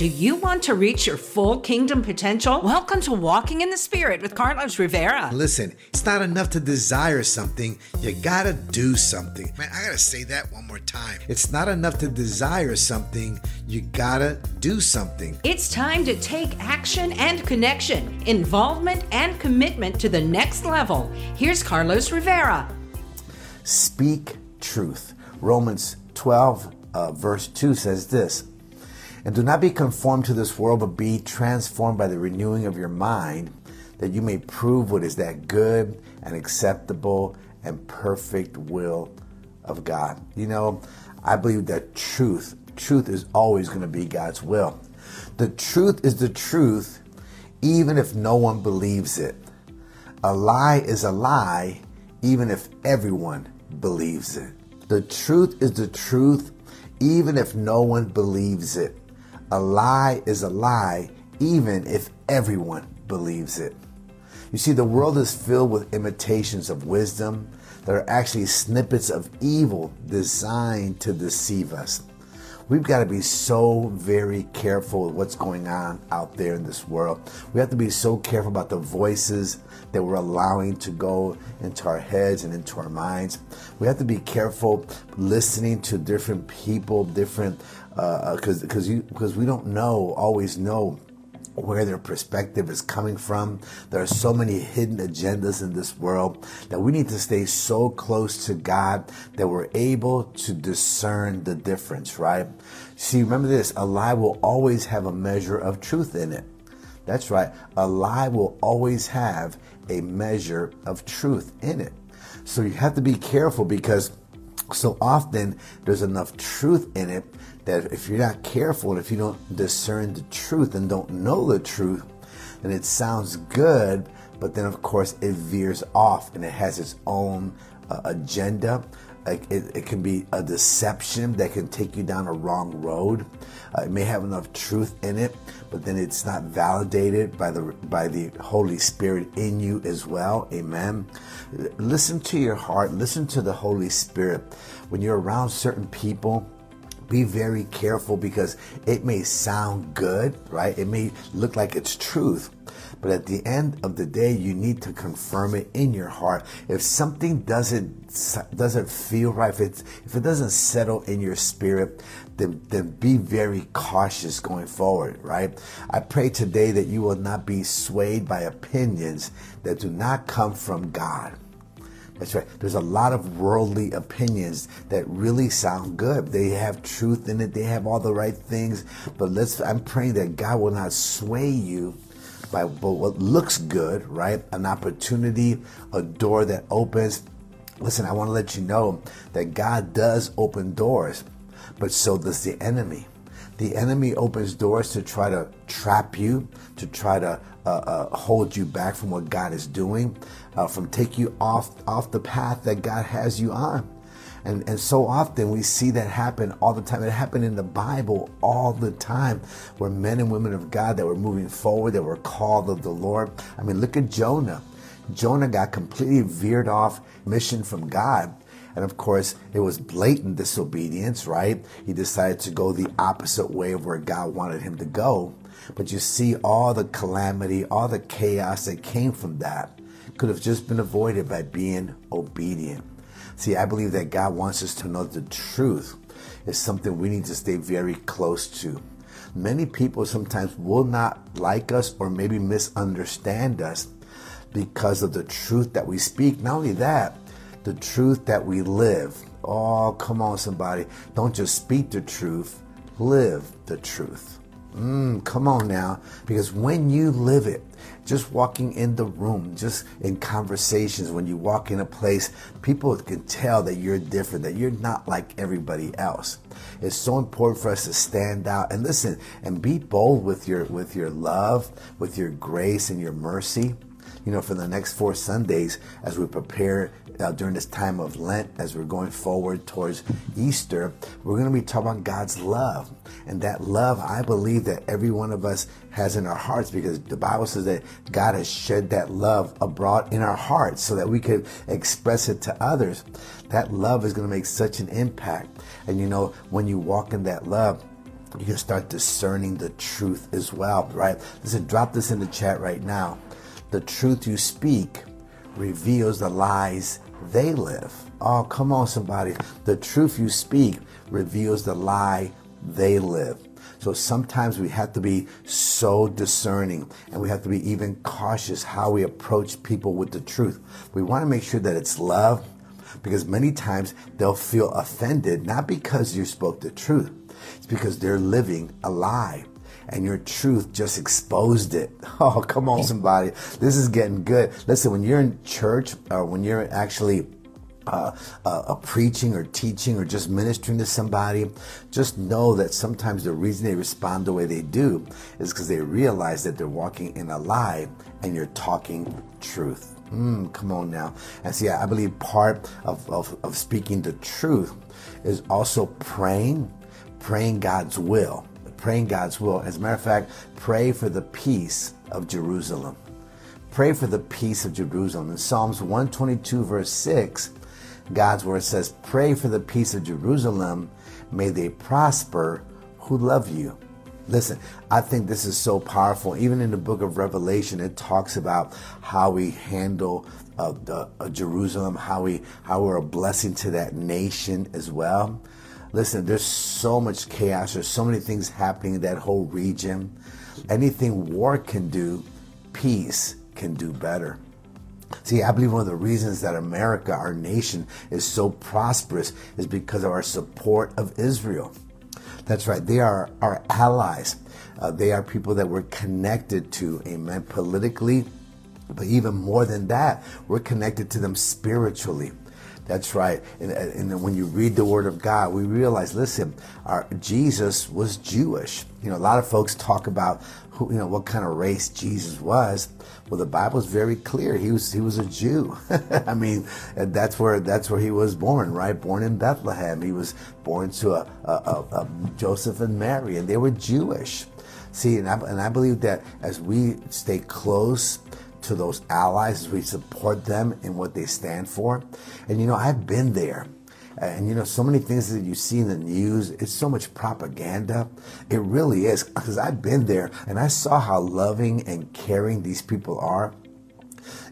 Do you want to reach your full kingdom potential? Welcome to Walking in the Spirit with Carlos Rivera. Listen, it's not enough to desire something, you gotta do something. Man, I gotta say that one more time. It's not enough to desire something, you gotta do something. It's time to take action and connection, involvement and commitment to the next level. Here's Carlos Rivera. Speak truth. Romans 12, uh, verse 2 says this. And do not be conformed to this world, but be transformed by the renewing of your mind, that you may prove what is that good and acceptable and perfect will of God. You know, I believe that truth, truth is always going to be God's will. The truth is the truth, even if no one believes it. A lie is a lie, even if everyone believes it. The truth is the truth, even if no one believes it. A lie is a lie, even if everyone believes it. You see, the world is filled with imitations of wisdom that are actually snippets of evil designed to deceive us. We've got to be so very careful with what's going on out there in this world. We have to be so careful about the voices that we're allowing to go into our heads and into our minds. We have to be careful listening to different people, different because uh, because you because we don't know always know where their perspective is coming from. There are so many hidden agendas in this world that we need to stay so close to God that we're able to discern the difference, right? See, remember this a lie will always have a measure of truth in it. That's right. A lie will always have a measure of truth in it. So you have to be careful because so often there's enough truth in it that if you're not careful if you don't discern the truth and don't know the truth, then it sounds good, but then of course it veers off and it has its own uh, agenda. It, it, can be a deception that can take you down a wrong road. Uh, it may have enough truth in it, but then it's not validated by the by the Holy Spirit in you as well. Amen. Listen to your heart. Listen to the Holy Spirit when you're around certain people be very careful because it may sound good, right? It may look like it's truth, but at the end of the day, you need to confirm it in your heart. If something doesn't doesn't feel right, if it if it doesn't settle in your spirit, then then be very cautious going forward, right? I pray today that you will not be swayed by opinions that do not come from God. That's right. There's a lot of worldly opinions that really sound good. They have truth in it. They have all the right things. But let's, I'm praying that God will not sway you by what looks good, right? An opportunity, a door that opens. Listen, I want to let you know that God does open doors, but so does the enemy. The enemy opens doors to try to trap you, to try to uh, uh, hold you back from what God is doing, uh, from take you off off the path that God has you on. And, and so often we see that happen all the time. It happened in the Bible all the time where men and women of God that were moving forward, that were called of the Lord. I mean, look at Jonah. Jonah got completely veered off mission from God. And of course, it was blatant disobedience, right? He decided to go the opposite way of where God wanted him to go. But you see all the calamity, all the chaos that came from that could have just been avoided by being obedient. See, I believe that God wants us to know the truth is something we need to stay very close to. Many people sometimes will not like us or maybe misunderstand us because of the truth that we speak. Not only that, the truth that we live. Oh, come on, somebody. Don't just speak the truth, live the truth. Mm, come on now. Because when you live it, just walking in the room, just in conversations, when you walk in a place, people can tell that you're different, that you're not like everybody else. It's so important for us to stand out and listen and be bold with your with your love, with your grace and your mercy you know, for the next four Sundays as we prepare uh, during this time of Lent, as we're going forward towards Easter, we're going to be talking about God's love. And that love, I believe that every one of us has in our hearts because the Bible says that God has shed that love abroad in our hearts so that we could express it to others. That love is going to make such an impact. And you know, when you walk in that love, you can start discerning the truth as well, right? Listen, drop this in the chat right now. The truth you speak reveals the lies they live. Oh, come on, somebody. The truth you speak reveals the lie they live. So sometimes we have to be so discerning and we have to be even cautious how we approach people with the truth. We want to make sure that it's love because many times they'll feel offended, not because you spoke the truth, it's because they're living a lie and your truth just exposed it. Oh, come on, somebody. This is getting good. Listen, when you're in church or when you're actually uh, uh, preaching or teaching or just ministering to somebody, just know that sometimes the reason they respond the way they do is because they realize that they're walking in a lie and you're talking truth. Mm, come on now. And see, I believe part of, of, of speaking the truth is also praying, praying God's will. Praying God's will. As a matter of fact, pray for the peace of Jerusalem. Pray for the peace of Jerusalem. In Psalms 122, verse 6, God's word says, Pray for the peace of Jerusalem. May they prosper who love you. Listen, I think this is so powerful. Even in the book of Revelation, it talks about how we handle uh, the, uh, Jerusalem, how we how we're a blessing to that nation as well. Listen, there's so much chaos. There's so many things happening in that whole region. Anything war can do, peace can do better. See, I believe one of the reasons that America, our nation, is so prosperous is because of our support of Israel. That's right. They are our allies. Uh, they are people that we're connected to, amen, politically, but even more than that, we're connected to them spiritually. That's right. And, and, when you read the Word of God, we realize, listen, our, Jesus was Jewish. You know, a lot of folks talk about who, you know, what kind of race Jesus was. Well, the Bible is very clear. He was he was a Jew. I mean, that's where that's where he was born, right? Born in Bethlehem. He was born to a, a, a, a Joseph and Mary, and they were Jewish. See, and I, and I believe that as we stay close to those allies, as we support them in what they stand for, and you know, I've been there. And you know, so many things that you see in the news, it's so much propaganda. It really is. Because I've been there and I saw how loving and caring these people are.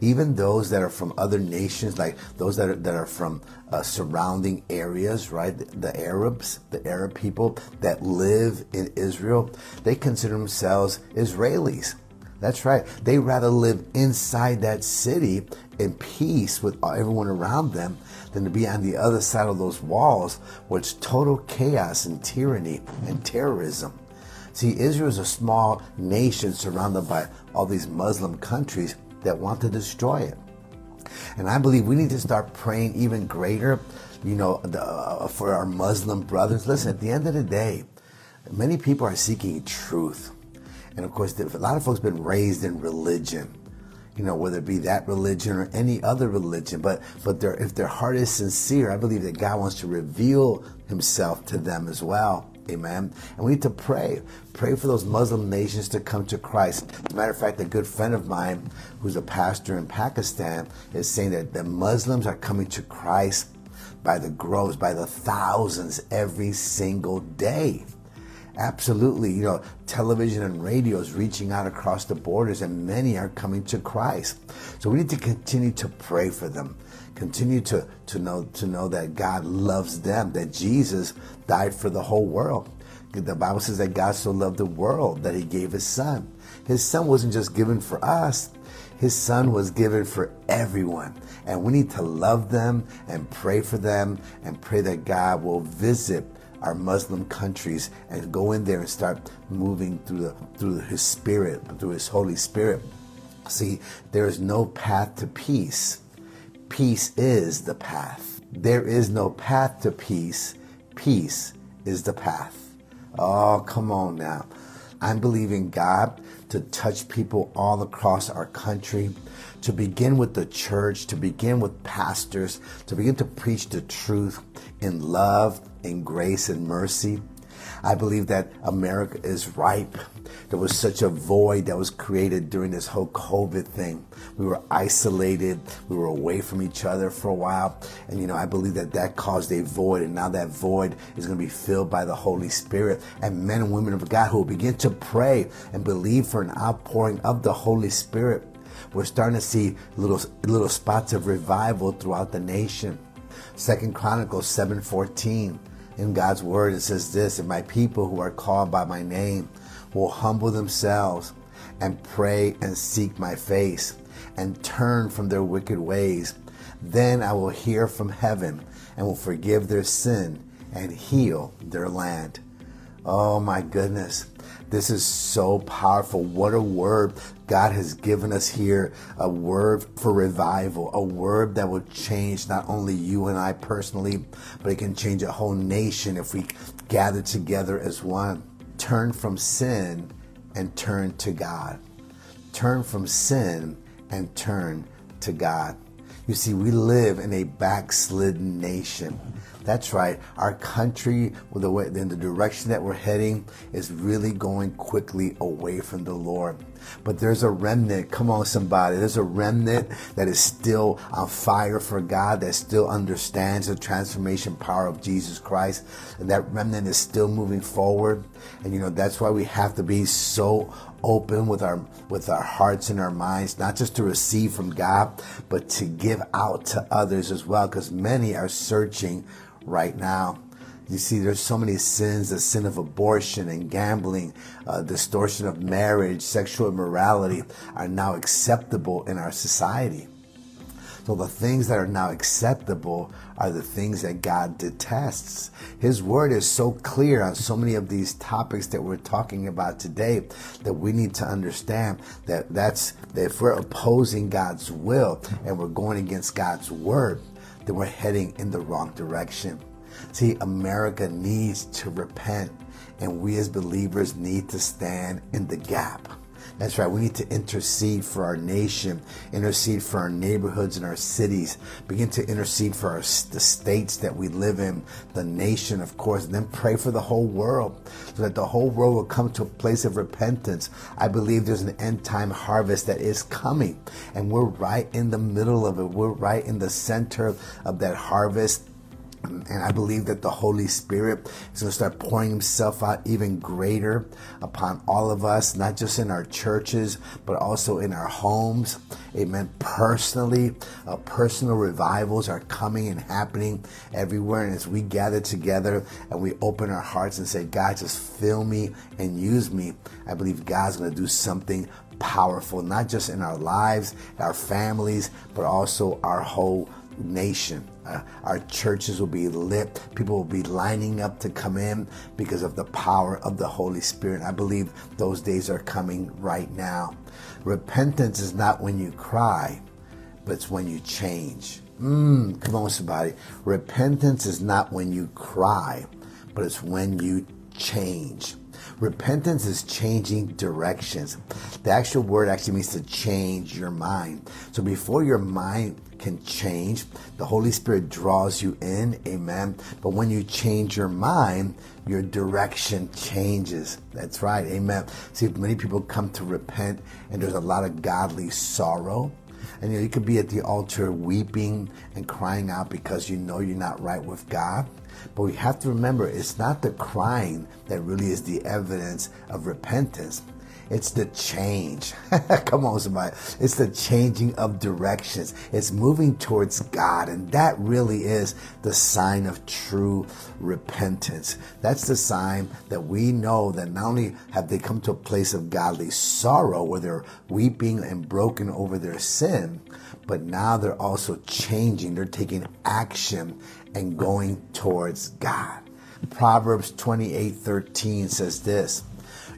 Even those that are from other nations, like those that are, that are from uh, surrounding areas, right? The, the Arabs, the Arab people that live in Israel, they consider themselves Israelis. That's right. They rather live inside that city in peace with everyone around them than to be on the other side of those walls where it's total chaos and tyranny and terrorism. See, Israel is a small nation surrounded by all these Muslim countries that want to destroy it. And I believe we need to start praying even greater, you know, the, uh, for our Muslim brothers. Listen, at the end of the day, many people are seeking truth. And of course, a lot of folks have been raised in religion, you know, whether it be that religion or any other religion. But but if their heart is sincere, I believe that God wants to reveal Himself to them as well. Amen. And we need to pray. Pray for those Muslim nations to come to Christ. As a matter of fact, a good friend of mine who's a pastor in Pakistan is saying that the Muslims are coming to Christ by the groves, by the thousands every single day. Absolutely. You know, television and radio is reaching out across the borders, and many are coming to Christ. So we need to continue to pray for them. Continue to, to know to know that God loves them, that Jesus died for the whole world. The Bible says that God so loved the world that he gave his son. His son wasn't just given for us, his son was given for everyone. And we need to love them and pray for them and pray that God will visit our Muslim countries and go in there and start moving through the through His Spirit, through His Holy Spirit. See, there is no path to peace. Peace is the path. There is no path to peace. Peace is the path. Oh, come on now. I'm believing God to touch people all across our country, to begin with the church, to begin with pastors, to begin to preach the truth in love, in grace, and mercy. I believe that America is ripe there was such a void that was created during this whole COVID thing. We were isolated. We were away from each other for a while. And, you know, I believe that that caused a void. And now that void is going to be filled by the Holy Spirit and men and women of God who will begin to pray and believe for an outpouring of the Holy Spirit. We're starting to see little, little spots of revival throughout the nation. Second Chronicles 7:14 in God's word it says this, and my people who are called by my name will humble themselves and pray and seek my face and turn from their wicked ways. Then I will hear from heaven and will forgive their sin and heal their land. Oh my goodness. This is so powerful. What a word God has given us here. A word for revival, a word that will change not only you and I personally, but it can change a whole nation if we gather together as one. Turn from sin and turn to God. Turn from sin and turn to God. You see, we live in a backslidden nation. That's right. Our country, the way, in the direction that we're heading, is really going quickly away from the Lord. But there's a remnant. Come on, somebody. There's a remnant that is still on fire for God, that still understands the transformation power of Jesus Christ. And that remnant is still moving forward. And you know, that's why we have to be so open with our with our hearts and our minds, not just to receive from God, but to give out to others as well, because many are searching right now. You see, there's so many sins the sin of abortion and gambling, uh, distortion of marriage, sexual immorality are now acceptable in our society. So the things that are now acceptable are the things that God detests. His word is so clear on so many of these topics that we're talking about today that we need to understand that that's that if we're opposing God's will and we're going against God's word, then we're heading in the wrong direction. See, America needs to repent, and we as believers need to stand in the gap. That's right. We need to intercede for our nation, intercede for our neighborhoods and our cities, begin to intercede for our, the states that we live in, the nation, of course, and then pray for the whole world so that the whole world will come to a place of repentance. I believe there's an end time harvest that is coming, and we're right in the middle of it. We're right in the center of that harvest and I believe that the Holy Spirit is going to start pouring Himself out even greater upon all of us, not just in our churches, but also in our homes. Amen. Personally, uh, personal revivals are coming and happening everywhere. And as we gather together and we open our hearts and say, God, just fill me and use me, I believe God's going to do something powerful, not just in our lives, our families, but also our whole nation. Uh, our churches will be lit. People will be lining up to come in because of the power of the Holy Spirit. I believe those days are coming right now. Repentance is not when you cry, but it's when you change. Mm, come on, somebody. Repentance is not when you cry, but it's when you change. Repentance is changing directions. The actual word actually means to change your mind. So before your mind can change. The Holy Spirit draws you in, amen. But when you change your mind, your direction changes. That's right, amen. See, many people come to repent, and there's a lot of godly sorrow. And you, know, you could be at the altar weeping and crying out because you know you're not right with God. But we have to remember it's not the crying that really is the evidence of repentance. It's the change. Come on, somebody. It's the changing of directions. It's moving towards God. And that really is the sign of true repentance. That's the sign that we know that not only have they come to a place of godly sorrow where they're weeping and broken over their sin, but now they're also changing. They're taking action and going towards God. Proverbs 28 13 says this.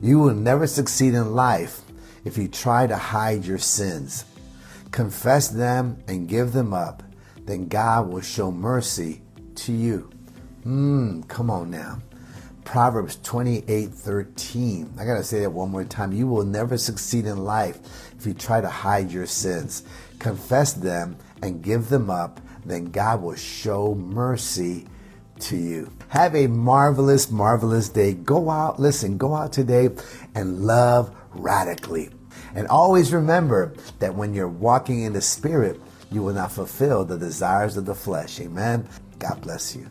You will never succeed in life if you try to hide your sins. Confess them and give them up, then God will show mercy to you. Hmm, come on now. Proverbs 28 13. I gotta say that one more time. You will never succeed in life if you try to hide your sins. Confess them and give them up, then God will show mercy to you. Have a marvelous, marvelous day. Go out, listen, go out today and love radically. And always remember that when you're walking in the Spirit, you will not fulfill the desires of the flesh. Amen. God bless you.